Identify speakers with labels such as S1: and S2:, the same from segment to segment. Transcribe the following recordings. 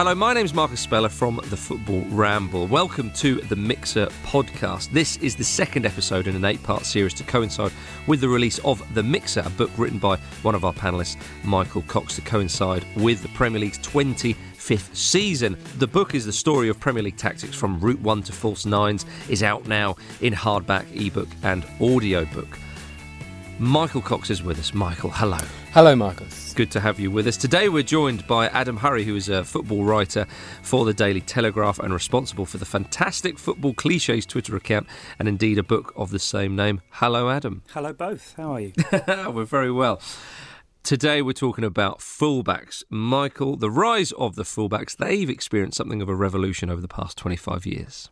S1: Hello, my name is Marcus Speller from the Football Ramble. Welcome to the Mixer podcast. This is the second episode in an eight part series to coincide with the release of The Mixer, a book written by one of our panellists, Michael Cox, to coincide with the Premier League's 25th season. The book is the story of Premier League tactics from Route 1 to False Nines, is out now in hardback, ebook, and audiobook. Michael Cox is with us. Michael, hello.
S2: Hello, Marcus.
S1: Good to have you with us. Today we're joined by Adam Hurrey, who is a football writer for the Daily Telegraph and responsible for the fantastic Football Cliches Twitter account and indeed a book of the same name. Hello, Adam.
S3: Hello, both. How are you?
S1: we're very well. Today we're talking about fullbacks. Michael, the rise of the fullbacks, they've experienced something of a revolution over the past 25 years.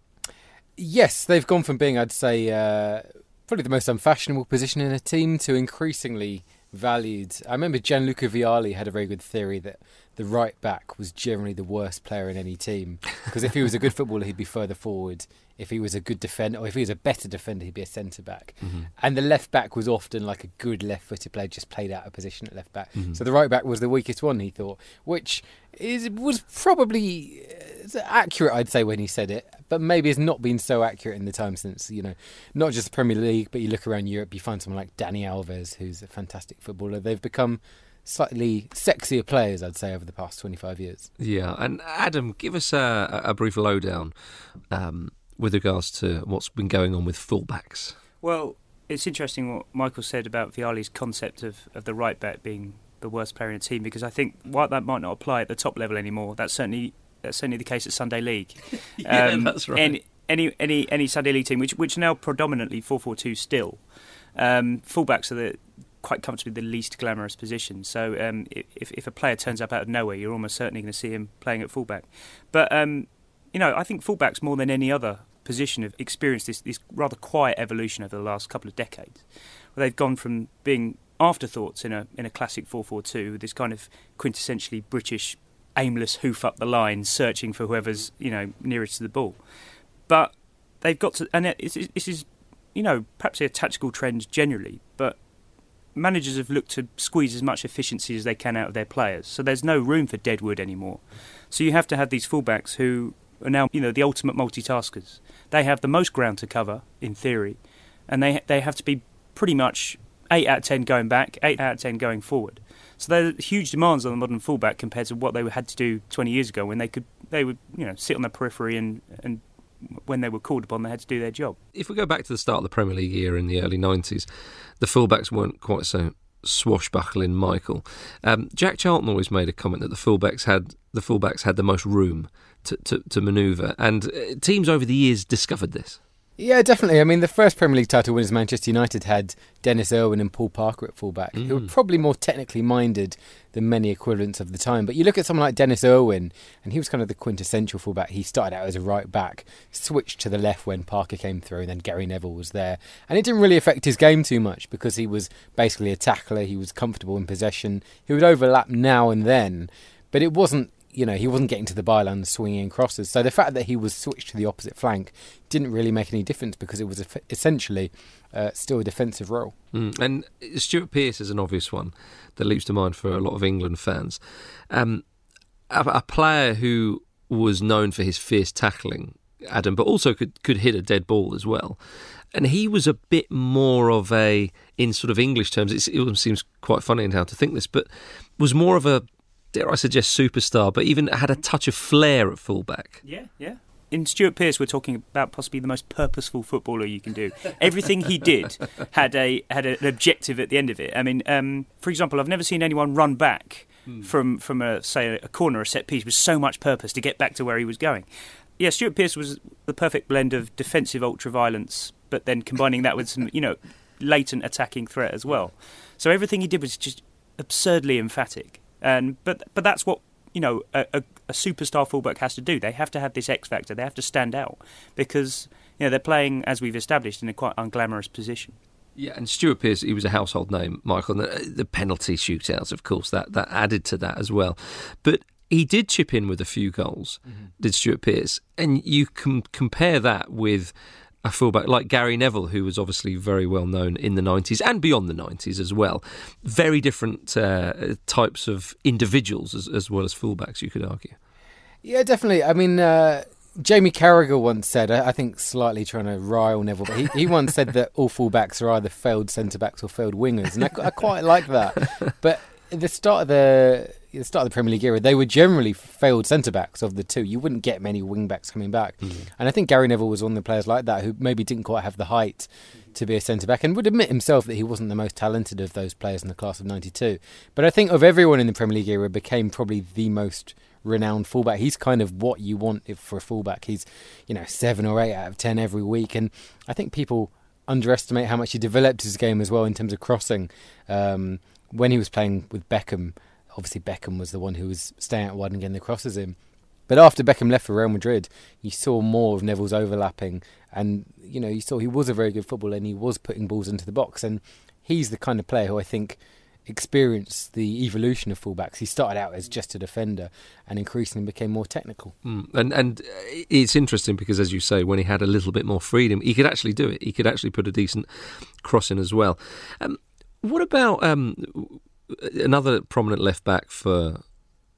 S2: Yes, they've gone from being, I'd say, uh, probably the most unfashionable position in a team to increasingly valued. I remember Gianluca Vialli had a very good theory that the right back was generally the worst player in any team because if he was a good footballer, he'd be further forward. If he was a good defender, or if he was a better defender, he'd be a centre back. Mm-hmm. And the left back was often like a good left-footed player, just played out of position at left back. Mm-hmm. So the right back was the weakest one, he thought, which is was probably accurate, I'd say, when he said it but maybe it's not been so accurate in the time since you know not just the Premier League, but you look around Europe, you find someone like Dani Alves, who's a fantastic footballer. They've become slightly sexier players, I'd say, over the past 25 years.
S1: Yeah, and Adam, give us a, a brief lowdown um, with regards to what's been going on with fullbacks.
S3: Well, it's interesting what Michael said about Vialli's concept of, of the right back being the worst player in a team because I think while that might not apply at the top level anymore, that's certainly that's certainly the case at Sunday League.
S1: yeah, um, that's right.
S3: Any, any any any Sunday League team, which which now predominantly four four two still, um, fullbacks are the quite comfortably the least glamorous position. So um, if if a player turns up out of nowhere, you're almost certainly going to see him playing at fullback. But um, you know, I think fullbacks more than any other position have experienced this this rather quiet evolution over the last couple of decades, where they've gone from being afterthoughts in a in a classic four four two, this kind of quintessentially British aimless hoof up the line, searching for whoever's you know nearest to the ball. But they've got to, and this is you know perhaps a tactical trend generally, but managers have looked to squeeze as much efficiency as they can out of their players. So there's no room for deadwood anymore. So you have to have these fullbacks who are now you know the ultimate multitaskers. They have the most ground to cover in theory, and they they have to be pretty much eight out of ten going back, eight out of ten going forward. So there are huge demands on the modern fullback compared to what they had to do 20 years ago when they could they would you know sit on the periphery and and when they were called upon, they had to do their job.
S1: If we go back to the start of the Premier League era in the early 90s, the fullbacks weren't quite so swashbuckling Michael. Um, Jack Charlton always made a comment that the fullbacks had the fullbacks had the most room to, to, to manoeuvre, and uh, teams over the years discovered this.
S2: Yeah, definitely. I mean, the first Premier League title winners, Manchester United, had Denis Irwin and Paul Parker at fullback, mm. who were mm. probably more technically minded than many equivalents of the time. But you look at someone like Denis Irwin, and he was kind of the quintessential fullback. He started out as a right back, switched to the left when Parker came through, and then Gary Neville was there. And it didn't really affect his game too much because he was basically a tackler. He was comfortable in possession. He would overlap now and then, but it wasn't you know, he wasn't getting to the byline swinging crosses. So the fact that he was switched to the opposite flank didn't really make any difference because it was essentially uh, still a defensive role.
S1: Mm. And Stuart Pearce is an obvious one that leaps to mind for a lot of England fans. Um, a, a, player who was known for his fierce tackling, Adam, but also could, could hit a dead ball as well. And he was a bit more of a, in sort of English terms, it seems quite funny in how to think this, but was more of a dare I suggest, superstar, but even had a touch of flair at fullback.
S3: Yeah, yeah. In Stuart Pearce, we're talking about possibly the most purposeful footballer you can do. Everything he did had a had an objective at the end of it. I mean, um, for example, I've never seen anyone run back hmm. from from a say a corner, a set piece with so much purpose to get back to where he was going. Yeah, Stuart Pearce was the perfect blend of defensive ultra violence, but then combining that with some, you know, latent attacking threat as well. So everything he did was just absurdly emphatic. And but but that's what you know a, a, a superstar fullback has to do. They have to have this X factor. They have to stand out because you know they're playing as we've established in a quite unglamorous position.
S1: Yeah, and Stuart Pearce, he was a household name, Michael. And the, the penalty shootouts, of course, that, that added to that as well. But he did chip in with a few goals, mm-hmm. did Stuart Pearce. And you can compare that with a fullback like Gary Neville, who was obviously very well known in the 90s and beyond the 90s as well. Very different uh, types of individuals as, as, well as fullbacks, you could argue.
S2: Yeah, definitely. I mean, uh, Jamie Carragher once said, I think slightly trying to rile Neville, but he, he once said that all fullbacks are either failed centre backs or failed wingers, and I, I, quite like that. But at the start of the, the start of the Premier League era, they were generally failed centre backs of the two. You wouldn't get many wing backs coming back, mm-hmm. and I think Gary Neville was one of the players like that who maybe didn't quite have the height to be a centre back, and would admit himself that he wasn't the most talented of those players in the class of '92. But I think of everyone in the Premier League era, became probably the most renowned fullback. He's kind of what you want for a fullback. He's, you know, seven or eight out of ten every week, and I think people underestimate how much he developed his game as well in terms of crossing. Um, when he was playing with Beckham, obviously Beckham was the one who was staying out wide and getting the crosses in. But after Beckham left for Real Madrid, you saw more of Neville's overlapping, and you know you saw he was a very good footballer and he was putting balls into the box, and he's the kind of player who I think experienced the evolution of fullbacks. He started out as just a defender and increasingly became more technical.
S1: Mm. And and it's interesting because, as you say, when he had a little bit more freedom, he could actually do it. He could actually put a decent cross in as well. Um, what about um, another prominent left back for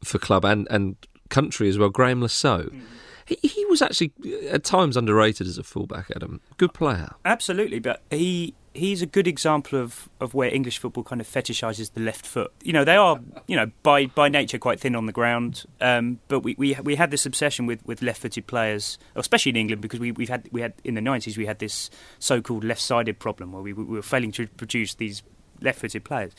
S1: for club and and country as well, Graeme Saux? Mm. He, he was actually at times underrated as a fullback. Adam, good player.
S3: Absolutely, but he he's a good example of, of where English football kind of fetishizes the left foot. You know, they are, you know, by by nature quite thin on the ground, um, but we, we we had this obsession with, with left-footed players, especially in England, because we we've had we had in the nineties we had this so-called left-sided problem where we, we were failing to produce these left-footed players.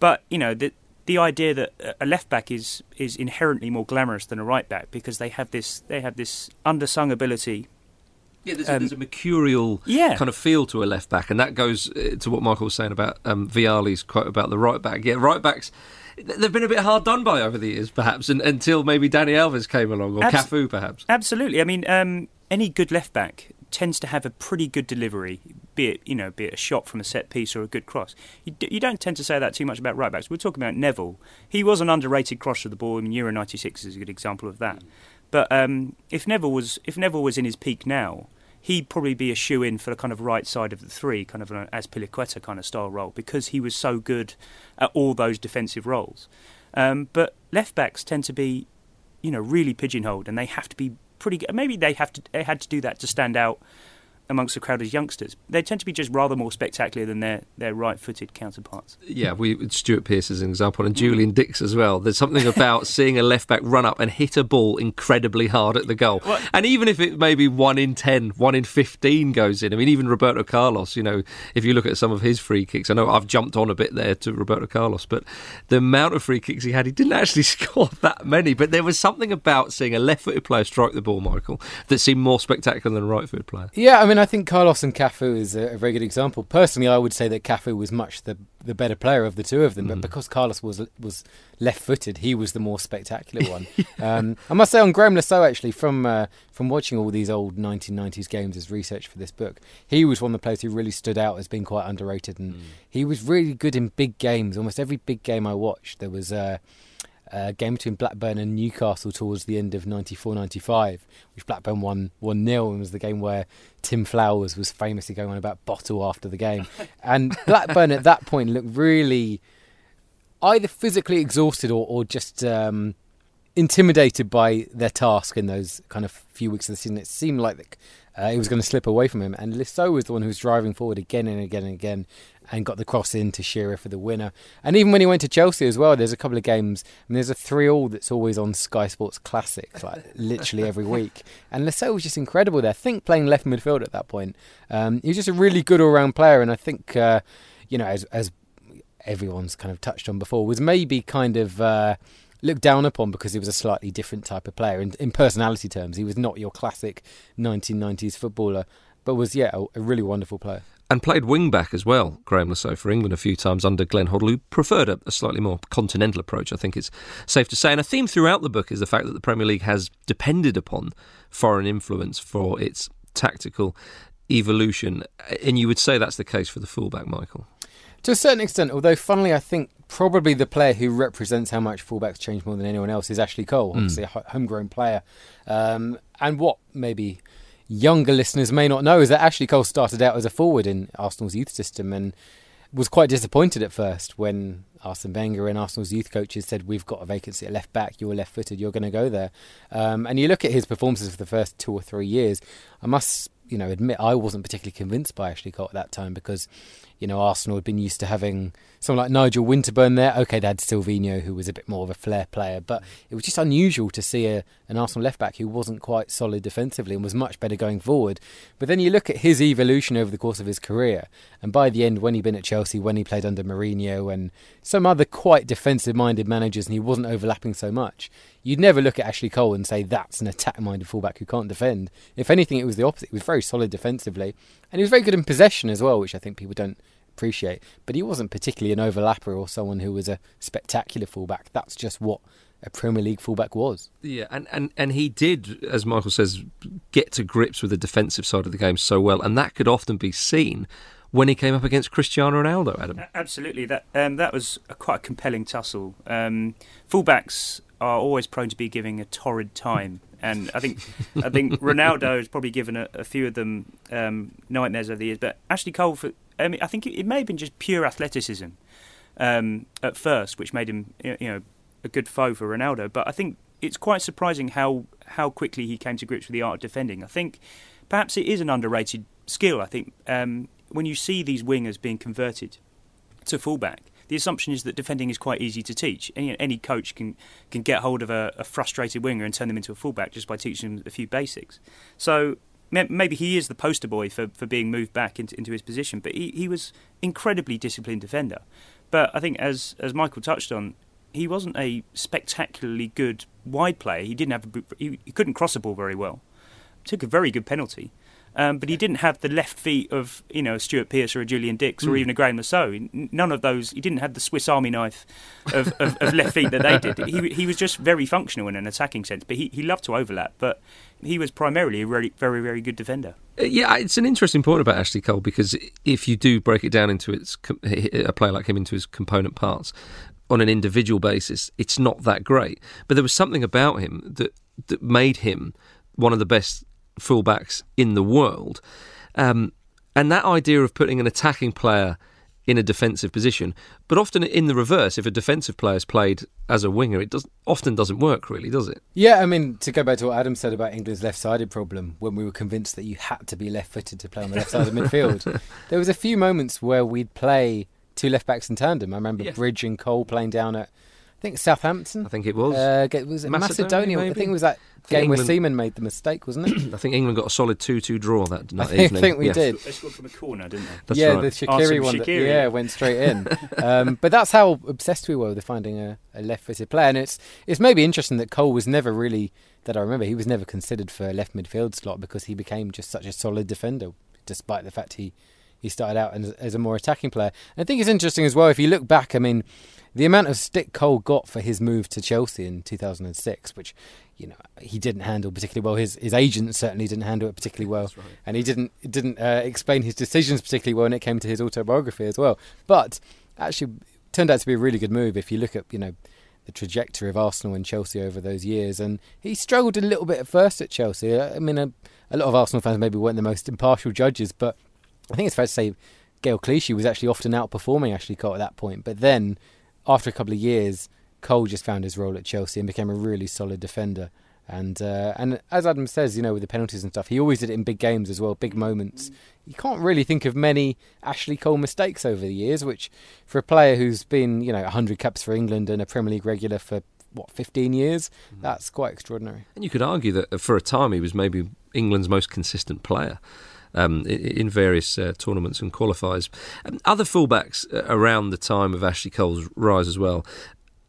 S3: But you know the the idea that a left back is is inherently more glamorous than a right back because they have this they have this undersung ability
S1: yeah, there's, um, a, there's, a, mercurial yeah. kind of feel to a left back, and that goes uh, to what Michael was saying about um, Vialli's quote about the right back. Yeah, right backs. They've been a bit hard done by over the years, perhaps, and, until maybe Dani Alves came along or Abs- Cafu, perhaps.
S3: Absolutely. I mean, um, any good left back tends to have a pretty good delivery, be it you know, be it a shot from a set piece or a good cross. You, d- you don't tend to say that too much about right backs. We're talking about Neville. He was an underrated crosser of the ball. I mean, Euro '96 is a good example of that. But um, if Neville was if Neville was in his peak now, he'd probably be a shoe in for the kind of right side of the three, kind of an Azpilicueta kind of style role, because he was so good at all those defensive roles. Um, but left backs tend to be, you know, really pigeonholed, and they have to be pretty. good. Maybe they have to they had to do that to stand out amongst a crowd of youngsters. They tend to be just rather more spectacular than their, their right footed counterparts.
S1: Yeah, we Stuart Pearce is an example, and mm. Julian Dicks as well. There's something about seeing a left back run up and hit a ball incredibly hard at the goal. What? And even if it maybe one in 10, one in 15 goes in, I mean, even Roberto Carlos, you know, if you look at some of his free kicks, I know I've jumped on a bit there to Roberto Carlos, but the amount of free kicks he had, he didn't actually score that many. But there was something about seeing a left footed player strike the ball, Michael, that seemed more spectacular than a right footed player.
S2: Yeah, I mean, I think Carlos and Cafu is a, a, very good example. Personally, I would say that Cafu was much the the better player of the two of them, mm. but because Carlos was was left-footed, he was the more spectacular one. um, I must say on Le Saux, actually, from uh, from watching all these old 1990s games as research for this book, he was one of the players who really stood out as being quite underrated, and mm. he was really good in big games. Almost every big game I watched, there was. Uh, uh, game between Blackburn and Newcastle towards the end of 94 95, which Blackburn won 1 0 and was the game where Tim Flowers was famously going on about bottle after the game. and Blackburn at that point looked really either physically exhausted or, or just um, intimidated by their task in those kind of few weeks of the season. It seemed like uh, it was going to slip away from him. And Saux was the one who was driving forward again and again and again and got the cross in to Shearer for the winner. And even when he went to Chelsea as well, there's a couple of games. I mean, there's a three-all that's always on Sky Sports Classic, like literally every week. And Le was just incredible there. I think playing left midfield at that point. Um, he was just a really good all-round player, and I think uh, you know, as, as everyone's kind of touched on before, was maybe kind of. Uh, looked down upon because he was a slightly different type of player. In, in personality terms, he was not your classic 1990s footballer, but was, yeah, a, a really wonderful player.
S1: And played wing back as well, Graeme Saux, for England a few times under Glenn Hoddle, who preferred a, a, slightly more continental approach, I think it's safe to say. And a theme throughout the book is the fact that the Premier League has depended upon foreign influence for its tactical evolution. And you would say that's the case for the fullback, Michael?
S2: To a certain extent, although funnily, I think probably the player who represents how much fullbacks change more than anyone else is Ashley Cole, hmm. obviously mm. a homegrown player. Um, and what maybe younger listeners may not know is that Ashley Cole started out as a forward in Arsenal's youth system and was quite disappointed at first when Arsene Wenger and Arsenal's youth coaches said, We've got a vacancy at left back, you're left footed, you're going to go there. Um, and you look at his performances for the first two or three years, I must you know admit I wasn't particularly convinced by Ashley Cole at that time because you know, Arsenal had been used to having someone like Nigel Winterburn there. Okay, they had Silvinho, who was a bit more of a flair player, but it was just unusual to see a, an Arsenal left back who wasn't quite solid defensively and was much better going forward. But then you look at his evolution over the course of his career, and by the end, when he'd been at Chelsea, when he played under Mourinho and some other quite defensive minded managers, and he wasn't overlapping so much, you'd never look at Ashley Cole and say that's an attack minded fullback who can't defend. If anything, it was the opposite. He was very solid defensively, and he was very good in possession as well, which I think people don't appreciate. But he wasn't particularly an overlapper or someone who was a spectacular fullback. That's just what a Premier League fullback was.
S1: Yeah, and, and, and he did, as Michael says, get to grips with the defensive side of the game so well, and that could often be seen when he came up against Cristiano Ronaldo, Adam.
S3: Absolutely, that um, that was a quite a compelling tussle. Um, fullbacks are always prone to be giving a torrid time. And I think I think Ronaldo has probably given a, a few of them um, nightmares over the years. But Ashley Cole, for, I mean, I think it, it, may have been just pure athleticism um, at first, which made him you know a good foe for Ronaldo. But I think it's quite surprising how how quickly he came to grips with the art of defending. I think perhaps it is an underrated skill. I think um, when you see these wingers being converted to fullback, the assumption is that defending is quite easy to teach. Any, any coach can can get hold of a, a, frustrated winger and turn them into a fullback just by teaching them a few basics. So maybe he is the poster boy for, for being moved back into, into his position, but he, he was incredibly disciplined defender. But I think as as Michael touched on, he wasn't a spectacularly good wide player. He didn't have a, he, he couldn't cross a ball very well. Took a very good penalty. Um, but he didn't have the left feet of you know Stuart Pearce or a Julian Dicks or mm. even a Le Saux. None of those. He didn't have the Swiss Army knife of, of, of left feet that they did. He he was just very functional in an attacking sense. But he, he loved to overlap. But he was primarily a very very very good defender.
S1: Uh, yeah, it's an interesting point about Ashley Cole because if you do break it down into its a player like him into his component parts on an individual basis, it's not that great. But there was something about him that that made him one of the best fullbacks in the world. Um, and that idea of putting an attacking player in a defensive position, but often in the reverse, if a defensive player is played as a winger, it does often doesn't work really, does it?
S2: Yeah, I mean, to go back to what Adam said about England's left-sided problem, when we were convinced that you had to be left-footed to play on the left side of midfield, there was a few moments where we'd play two left backs in tandem. I remember yeah. Bridge and Cole playing down at I think Southampton.
S1: I think it was.
S2: Uh, was it Macedonia? Macedonia I think it was that game England, where Seaman made the mistake, wasn't it?
S1: I think England got a solid two-two draw that night.
S2: I think we
S3: yes.
S2: did.
S3: They scored from a corner, didn't they?
S1: That's
S2: yeah,
S1: right.
S2: the Šakiri oh, one. That, yeah, went straight in. um, but that's how obsessed we were with finding a, a left-footed player, and it's it's maybe interesting that Cole was never really that I remember. He was never considered for a left midfield slot because he became just such a solid defender, despite the fact he he started out as, as a more attacking player. And I think it's interesting as well if you look back. I mean the amount of stick Cole got for his move to Chelsea in 2006, which you know he didn't handle particularly well. His his agent certainly didn't handle it particularly well, right. and he didn't didn't uh, explain his decisions particularly well when it came to his autobiography as well. But actually, turned out to be a really good move if you look at you know the trajectory of Arsenal and Chelsea over those years. And he struggled a little bit at first at Chelsea. I mean, a, a lot of Arsenal fans maybe weren't the most impartial judges, but I think it's fair to say Gaël Clichy was actually often outperforming Ashley Cole at that point. But then after a couple of years, Cole just found his role at Chelsea and became a really solid defender. And uh, and as Adam says, you know, with the penalties and stuff, he always did it in big games as well, big moments. You can't really think of many Ashley Cole mistakes over the years, which for a player who's been, you know, 100 caps for England and a Premier League regular for what 15 years, mm. that's quite extraordinary.
S1: And you could argue that for a time he was maybe England's most consistent player um, in various uh, tournaments and qualifiers. Um, other fullbacks uh, around the time of Ashley Cole's rise as well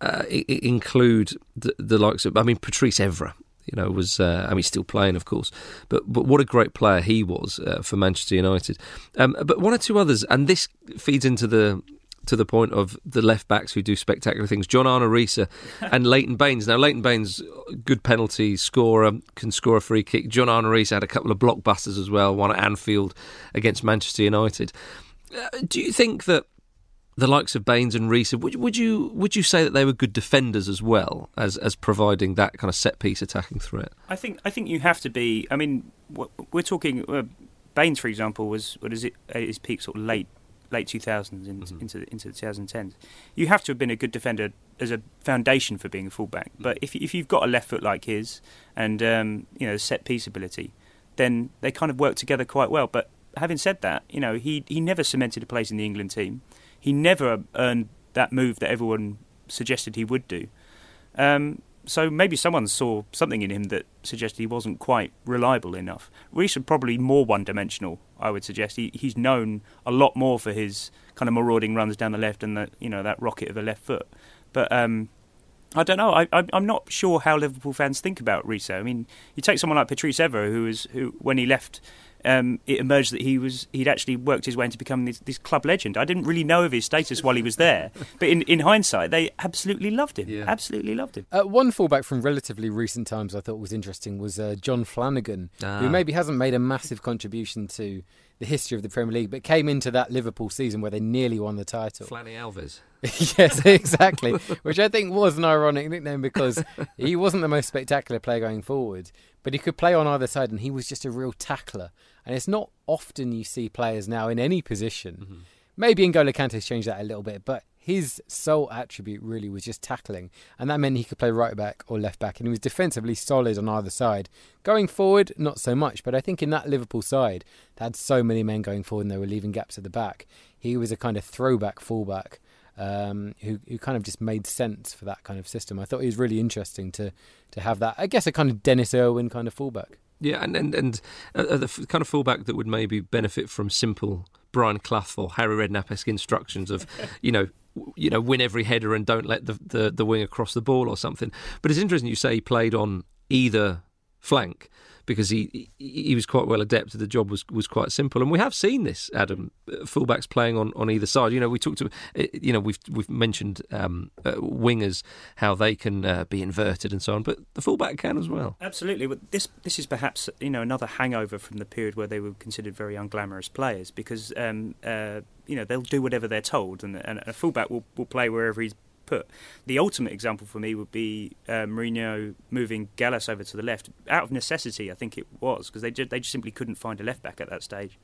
S1: uh, include the, the, likes of, I mean, Patrice Evra. You know, was uh, I mean, still playing, of course, but but what a great player he was uh, for Manchester United. Um, but one or two others, and this feeds into the to the point of the left backs who do spectacular things. John Arne Riise and Leighton Baines. Now, Leighton Baines, good penalty scorer, can score a free kick. John Arne Riise had a couple of blockbusters as well, one at Anfield against Manchester United. Uh, do you think that the likes of Baines and Riise, would, would you would you say that they were good defenders as well as as providing that kind of set piece attacking threat?
S3: I think I think you have to be. I mean, we're talking. Uh, Baines, for example, was what is it? His peak, sort of late late 2000s in, mm-hmm. into into the 2010s. You have to have been a good defender as a foundation for being a fullback. But if if you've got a left foot like his and um, you know set piece ability, then they kind of work together quite well. But having said that, you know he he never cemented a place in the England team. He never earned that move that everyone suggested he would do. Um, so maybe someone saw something in him that suggested he wasn't quite reliable enough. Riise is probably more one-dimensional. I would suggest he, he's known a lot more for his kind of marauding runs down the left and the you know that rocket of a left foot. But um, I don't know. I, am not sure how Liverpool fans think about Riise. I mean, you take someone like Patrice Evra, who was who when he left um, it emerged that he was he'd actually worked his way into becoming this, this, club legend. I didn't really know of his status while he was there, but in, in hindsight, they absolutely loved him. Yeah. Absolutely loved him.
S2: Uh, one fullback from relatively recent times I thought was interesting was uh, Jon Flanagan, ah. who maybe hasn't made a massive contribution to the history of the Premier League, but came into that Liverpool season where they nearly won the title.
S1: Flanny Alves.
S2: yes, exactly. Which I think was an ironic nickname because he wasn't the most spectacular player going forward, but he could play on either side, and he was just a real tackler. And it's not often you see players now in any position. Mm-hmm. Maybe N'Golo Kante's changed that a little bit, but his sole attribute really was just tackling, and that meant he could play right back or left back, and he was defensively solid on either side. Going forward, not so much, but I think in that Liverpool side, they had so many men going forward and they were leaving gaps at the back. He was a kind of throwback fullback um, who who kind of just made sense for that kind of system. I thought he was really interesting to to have that. I guess a kind of Denis Irwin kind of fullback.
S1: Yeah, and and and uh, the kind of fullback that would maybe benefit from simple Brian Clough or Harry Redknapp-esque instructions of, you know, you know, win every header and don't let the, the the wing across the ball or something. But it's interesting you say he played on either flank because he he was quite well adept. At the job was was quite simple, and we have seen this. Adam, uh, fullbacks playing on, on either side. You know, we talked to uh, you know we've we've mentioned um, uh, wingers how they can uh, be inverted and so on, but the fullback can as well.
S3: Absolutely. This this is perhaps you know another hangover from the period where they were considered very unglamorous players because um, uh, you know they'll do whatever they're told, and, and a fullback will will play wherever he's put. The ultimate example for me would be uh, Mourinho moving Gallas over to the left out of necessity. I think it was because they just, they just simply couldn't find a left back at that stage,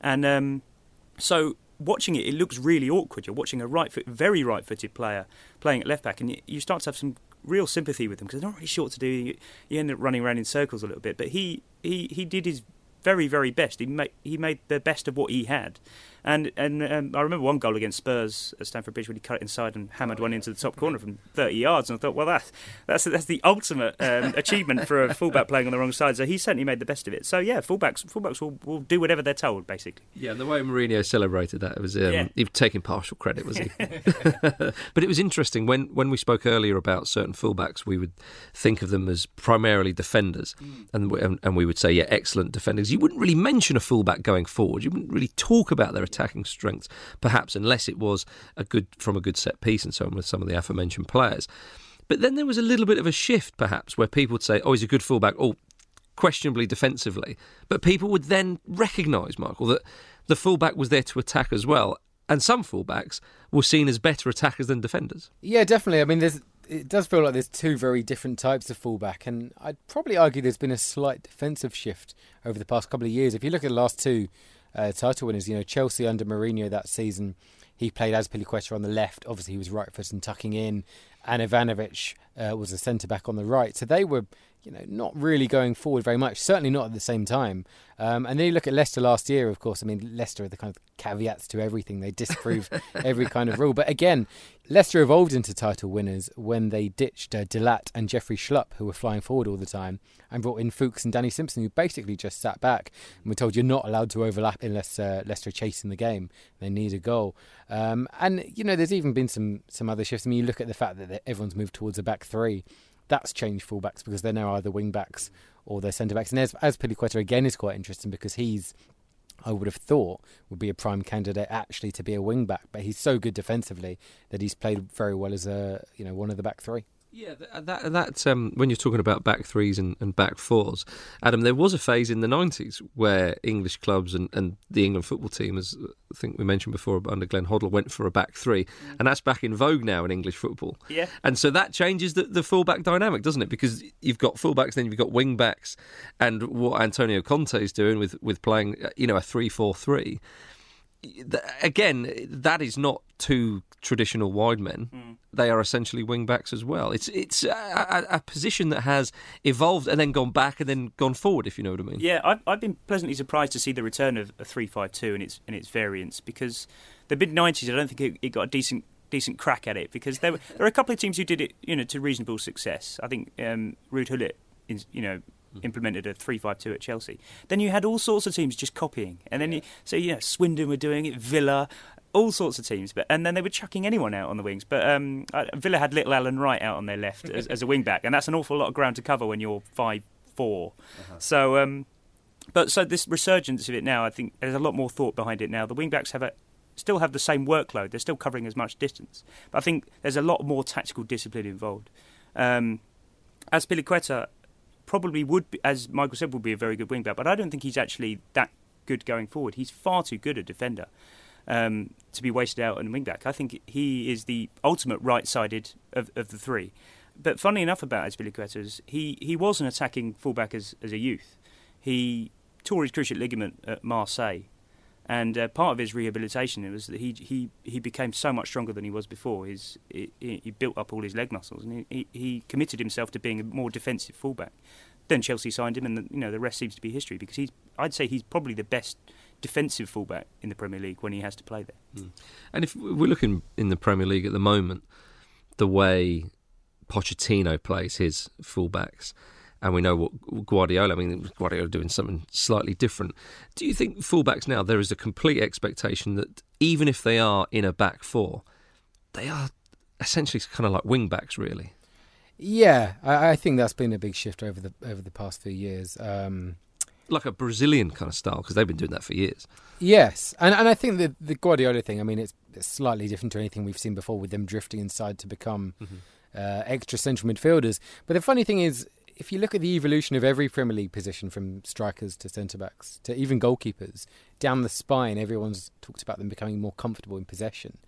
S3: and um, so watching it, it looks really awkward. You're watching a right foot, very right footed player playing at left back, and you start to have some real sympathy with them because they're not really sure what to do. You, you end up running around in circles a little bit, but he he he did his very very best. He made he made the best of what he had, and and um, I remember one goal against Spurs at Stamford Bridge when he cut it inside and hammered one into the top corner from 30 yards. And I thought, well, that's that's that's the ultimate um, achievement for a fullback playing on the wrong side. So he certainly made the best of it. So yeah, fullbacks fullbacks will, will do whatever they're told, basically.
S1: Yeah, and the way Mourinho celebrated that was um, yeah. he was taking partial credit, was he? but it was interesting when when we spoke earlier about certain fullbacks, we would think of them as primarily defenders, mm. and, and and we would say yeah, excellent defenders. You wouldn't really mention a fullback going forward. You wouldn't really talk about their attacking strengths, perhaps, unless it was a good from a good set piece and so on with some of the aforementioned players. But then there was a little bit of a shift, perhaps, where people would say, "Oh, he's a good fullback," or questionably defensively. But people would then recognise, Michael, that the fullback was there to attack as well. And some fullbacks were seen as better attackers than defenders.
S2: Yeah, definitely. I mean, there's it does feel like there's two very different types of fullback, and I'd probably argue there's been a slight defensive shift over the past couple of years. If you look at the last two uh, title winners. You know, Chelsea under Mourinho that season, he played Azpilicueta on the left. Obviously, he was right foot and tucking in, and Ivanovic uh, was a centre back on the right. So they were you know, not really going forward very much. Certainly not at the same time. Um, and then you look at Leicester last year. Of course, I mean Leicester are the kind of caveats to everything. They disprove every kind of rule. But again, Leicester evolved into title winners when they ditched uh, De Laet and Jeffrey Schlupp, who were flying forward all the time, and brought in Fuchs and Danny Simpson, who basically just sat back. And we're told you're not allowed to overlap unless uh, Leicester are chasing the game. They need a goal. Um, and you know, there's even been some some other shifts. I mean, you look at the fact that everyone's moved towards a back three that's changed fullbacks because they're now either wing backs or they're centre backs. And as, Azpilicueta again is quite interesting because he's I would have thought would be a prime candidate actually to be a wing back, but he's so good defensively that he's played very well as a you know one of the back three.
S1: Yeah, that that um, when you're talking about back threes and, and, back fours, Adam, there was a phase in the '90s where English clubs and, and the England football team, as I think we mentioned before under Glenn Hoddle, went for a back three, mm. and that's back in vogue now in English football.
S3: Yeah,
S1: and so that changes the, the fullback dynamic, doesn't it? Because you've got fullbacks, then you've got wing backs, and what Antonio Conte is doing with with playing, you know, a three-four-three again, that is not two traditional wide men. Mm. They are essentially wing backs as well. It's it's a, a, position that has evolved and then gone back and then gone forward. If you know what I mean.
S3: Yeah, I've, I've been pleasantly surprised to see the return of a three-five-two and its and its variants because the mid '90s, I don't think it, it, got a decent decent crack at it because there were there are a couple of teams who did it you know to reasonable success. I think um, Ruud Gullit, you know implemented a three-five-two at Chelsea. Then you had all sorts of teams just copying, and then you, so yeah, Swindon were doing it, Villa, all sorts of teams, but and then they were chucking anyone out on the wings. But um, Villa had little Alan Wright out on their left as, as, a wing back, and that's an awful lot of ground to cover when you're five four. Uh-huh. So, um, but so this resurgence of it now, I think there's a lot more thought behind it now. The wing backs have a still have the same workload; they're still covering as much distance, but I think there's a lot more tactical discipline involved. Um, Azpilicueta probably would, be, as Michael said, would be a very good wing back. But I don't think he's actually that good going forward. He's far too good a defender um, to be wasted out on wing back. I think he is the ultimate right-sided of, of the three. But funny enough about Azpilicueta is he, he was an attacking fullback as, as a youth. He tore his cruciate ligament at Marseille and uh, part of his rehabilitation was that he he he became so much stronger than he was before. His he, he built up all his leg muscles, and he, he committed himself to being a more defensive fullback. Then Chelsea signed him, and the, you know the rest seems to be history because he's I'd say he's probably the best defensive fullback in the Premier League when he has to play there.
S1: Mm. And if we're looking in the Premier League at the moment, the way Pochettino plays his fullbacks and we know what Guardiola. I mean, Guardiola doing something slightly different. Do you think fullbacks now there is a complete expectation that even if they are in a back four, they are essentially kind of like wing backs, really?
S2: Yeah, I, I think that's been a big shift over the over the past few years. Um,
S1: like a Brazilian kind of style because they've been doing that for years.
S2: Yes, and and I think the the Guardiola thing. I mean, it's, it's slightly different to anything we've seen before with them drifting inside to become. Mm-hmm. Uh, extra central midfielders. But the funny thing is, if you look at the evolution of every Premier League position, from strikers to centre backs to even goalkeepers, down the spine, everyone's talked about them becoming more comfortable in possession.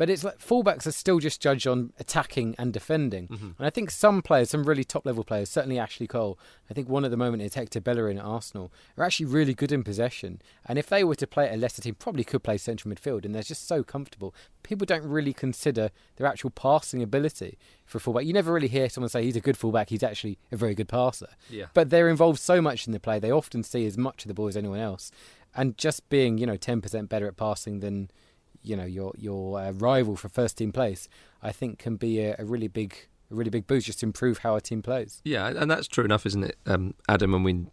S2: But it's like fullbacks are still just judged on attacking and defending. Mm-hmm. And I think some players, some really top level players, certainly Ashley Cole, I think one at the moment is Hector Bellerin at Arsenal, are actually really good in possession. And if they were to play at a lesser team, probably could play central midfield, and they're just so comfortable. People don't really consider their actual passing ability for a fullback. You never really hear someone say he's a good fullback, he's actually a very good passer.
S1: Yeah.
S2: But they're involved so much in the play, they often see as much of the ball as anyone else. And just being, you know, 10% better at passing than you know your your uh, rival for first team place, I think can be a, a, really big a really big boost just to improve how a team plays.
S1: Yeah, and that's true enough, isn't it, um, Adam? And we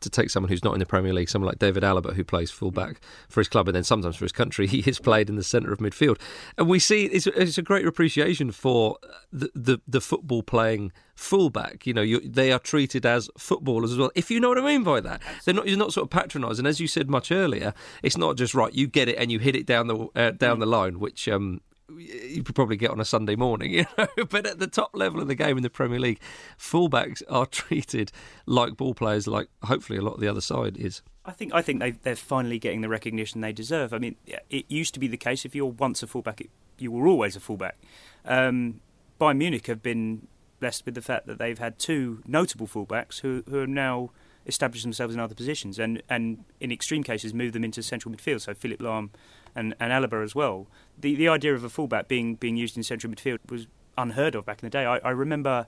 S1: to take someone who's not in the Premier League, someone like David Alaba, who plays fullback for his club and then sometimes for his country, he has played in the centre of midfield, and we see it's, it's a great appreciation for the, the, the football playing fullback. You know, you, they are treated as footballers as well. If you know what I mean by that, they're not. You're not sort of patronising. As you said much earlier, it's not just right. You get it and you hit it down the uh, down the line, which um, you could probably get on a Sunday morning, you know. but at the top level of the game in the Premier League, fullbacks are treated like ball players, like hopefully a lot of the other side is.
S3: I think I think they they're finally getting the recognition they deserve. I mean, it used to be the case if you're once a fullback, it, you were always a fullback. Um, Bayern Munich have been blessed with the fact that they've had two notable fullbacks who who are now established themselves in other positions and, and in extreme cases move them into central midfield. So Philipp Lahm and, and Alaba as well. The the idea of a fullback being being used in central midfield was unheard of back in the day. I, I remember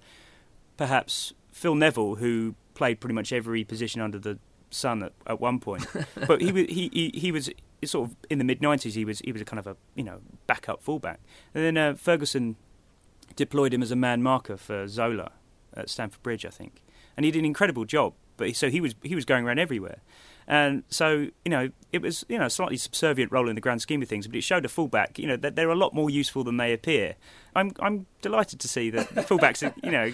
S3: perhaps Phil Neville, who played pretty much every position under the sun at, at one point, but he was he, he, he was sort of in the mid nineties. He was he was a kind of a you know backup fullback, and then uh, Ferguson deployed him as a man marker for Zola at Stamford Bridge, I think, and he did an incredible job. But he, so he was he was going around everywhere. And so, you know, it was you know a slightly subservient role in the grand scheme of things, but it showed a fullback, you know, that they're a lot more useful than they appear. I'm I'm delighted to see that the fullbacks, are, you know,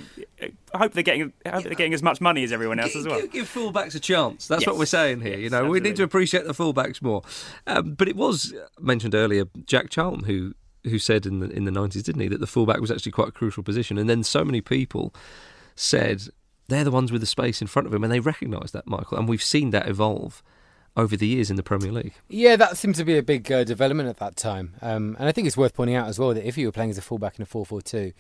S3: I hope they're getting I hope they're getting as much money as everyone else
S1: give,
S3: as well.
S1: Give, give fullbacks a chance. That's
S3: Yes.
S1: what we're saying here. you
S3: Yes,
S1: know, we need to appreciate the fullbacks more. Um, but it was mentioned earlier, Jack Charlton, who who said in the in the nineties, didn't he, that the fullback was actually quite a crucial position. And then so many people said they're the ones with the space in front of him, and they recognise that, Michael. And we've seen that evolve over the years in the Premier League.
S2: Yeah, that seemed to be a big uh, development at that time. Um, and I think it's worth pointing out as well that if you were playing as a fullback in a 4 4 2,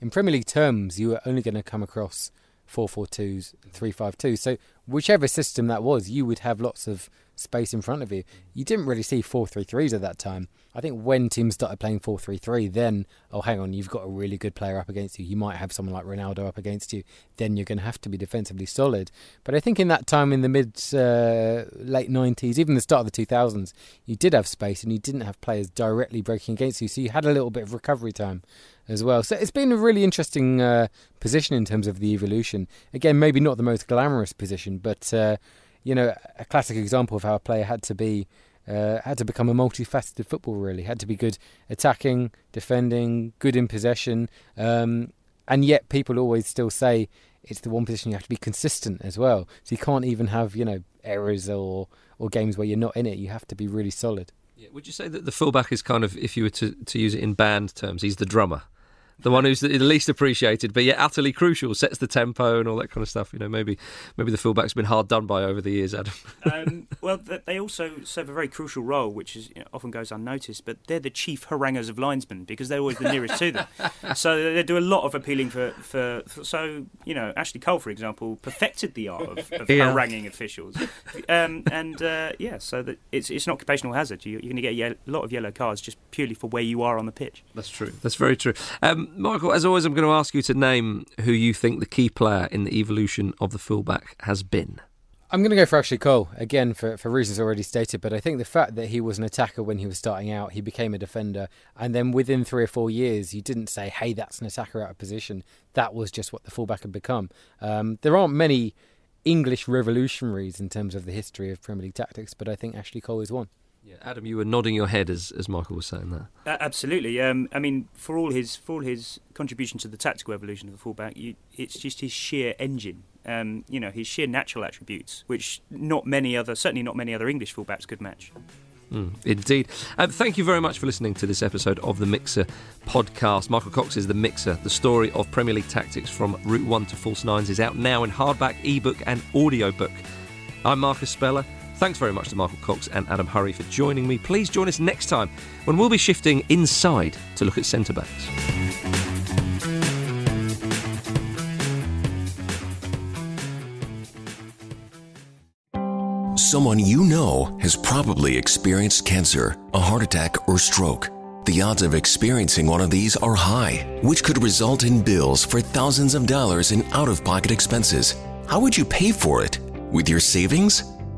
S2: in Premier League terms, you were only going to come across 4 4 2s, 3 5 2. So, whichever system that was, you would have lots of space in front of you. You didn't really see 4 3 3s at that time. I think when teams started playing 4 3 3, then, oh, hang on, you've got a really good player up against you. You might have someone like Ronaldo up against you. Then you're going to have to be defensively solid. But I think in that time, in the mid, uh, late 90s, even the start of the 2000s, you did have space and you didn't have players directly breaking against you. So you had a little bit of recovery time as well. So it's been a really interesting uh, position in terms of the evolution. Again, maybe not the most glamorous position, but uh, you know, a classic example of how a player had to be. Uh, had to become a multifaceted football. Really, had to be good attacking, defending, good in possession, um, and yet people always still say it's the one position you have to be consistent as well. So you can't even have you know errors or or games where you're not in it. You have to be really solid.
S1: Yeah, would you say that the fullback is kind of, if you were to, to use it in band terms, he's the drummer? The one who's the least appreciated, but yet utterly crucial, sets the tempo and all that kind of stuff. You know, maybe maybe the fullback's been hard done by over the years, Adam.
S3: um, well, they also serve a very crucial role, which is you know, often goes unnoticed. But they're the chief haranguers of linesmen because they're always the nearest to them. So they do a lot of appealing for, for, for. So you know, Ashley Cole, for example, perfected the art of, of
S1: Yeah.
S3: haranguing officials. Um, and uh, yeah, so that it's it's an occupational hazard. You, you're going to get a lot of yellow cards just purely for where you are on the pitch.
S1: That's true. That's very true. Um, Michael, as always, I'm going to ask you to name who you think the key player in the evolution of the fullback has been.
S2: I'm going to go for Ashley Cole again for, for reasons already stated, but I think the fact that he was an attacker when he was starting out, he became a defender, and then within three or four years, you didn't say, "Hey, that's an attacker out of position." That was just what the fullback had become. Um, there aren't many English revolutionaries in terms of the history of Premier League tactics, but I think Ashley Cole is one.
S1: Yeah, Adam, you were nodding your head as, as Michael was saying that.
S3: Uh, absolutely. Um, I mean, for all his for all his contribution to the tactical evolution of the fullback, you, it's just his sheer engine. Um, you know, his sheer natural attributes, which not many other, certainly not many other English fullbacks could match.
S1: Mm, indeed. Um, thank you very much for listening to this episode of the Mixer podcast. Michael Cox is the Mixer. The story of Premier League tactics from Route 1 to False Nines is out now in hardback, ebook, and audiobook. I'm Marcus Speller. Thanks very much to Michael Cox and Adam Hurrey for joining me. Please join us next time when we'll be shifting inside to look at centre backs.
S4: Someone you know has probably experienced cancer, a heart attack, or stroke. The odds of experiencing one of these are high, which could result in bills for thousands of dollars in out of pocket expenses. How would you pay for it? With your savings?